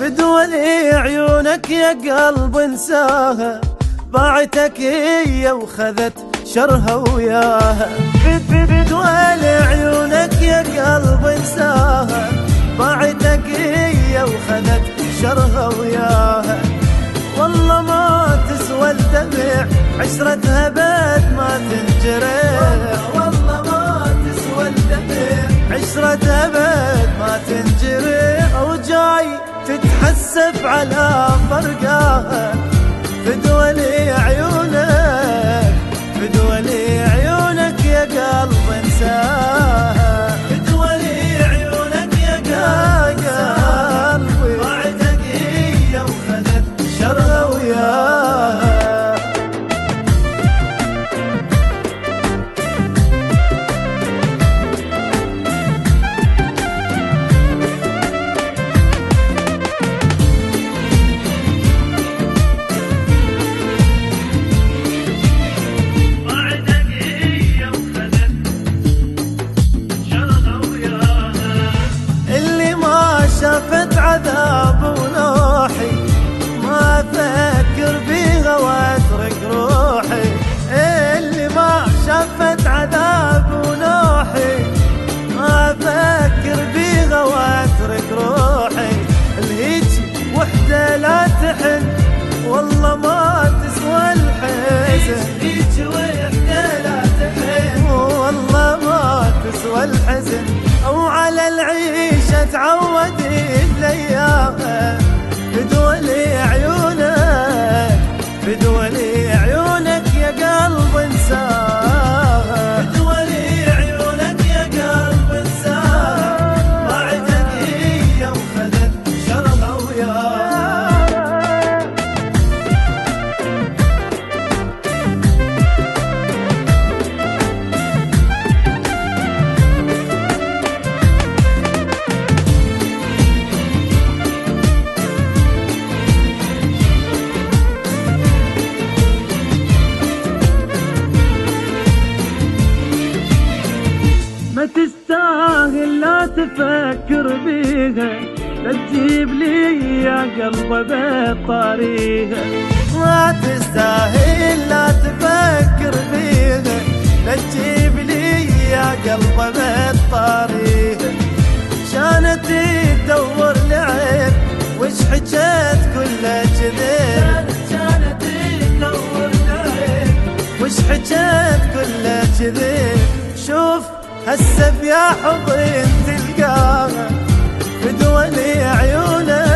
بدولي عيونك يا قلب انساها. باعتك هي وخذت شرها وياها. بدولي عيونك يا قلب انساها. باعتك هي وخذت شرها وياها. والله ما تسوى الدمع عشرتها بد ما تنجرح. تسوى الدمع عشرتها بد ما تنجرح وجاي تتحسف على فرقاها فدولي عيونك على العيشه تعودي الأيام بدولي عيونك بدولي تستاهل لا تفكر بيها لا تجيب لي يا قلب بطاريها. هسه يا حضن تلقاها بدولي عيونك.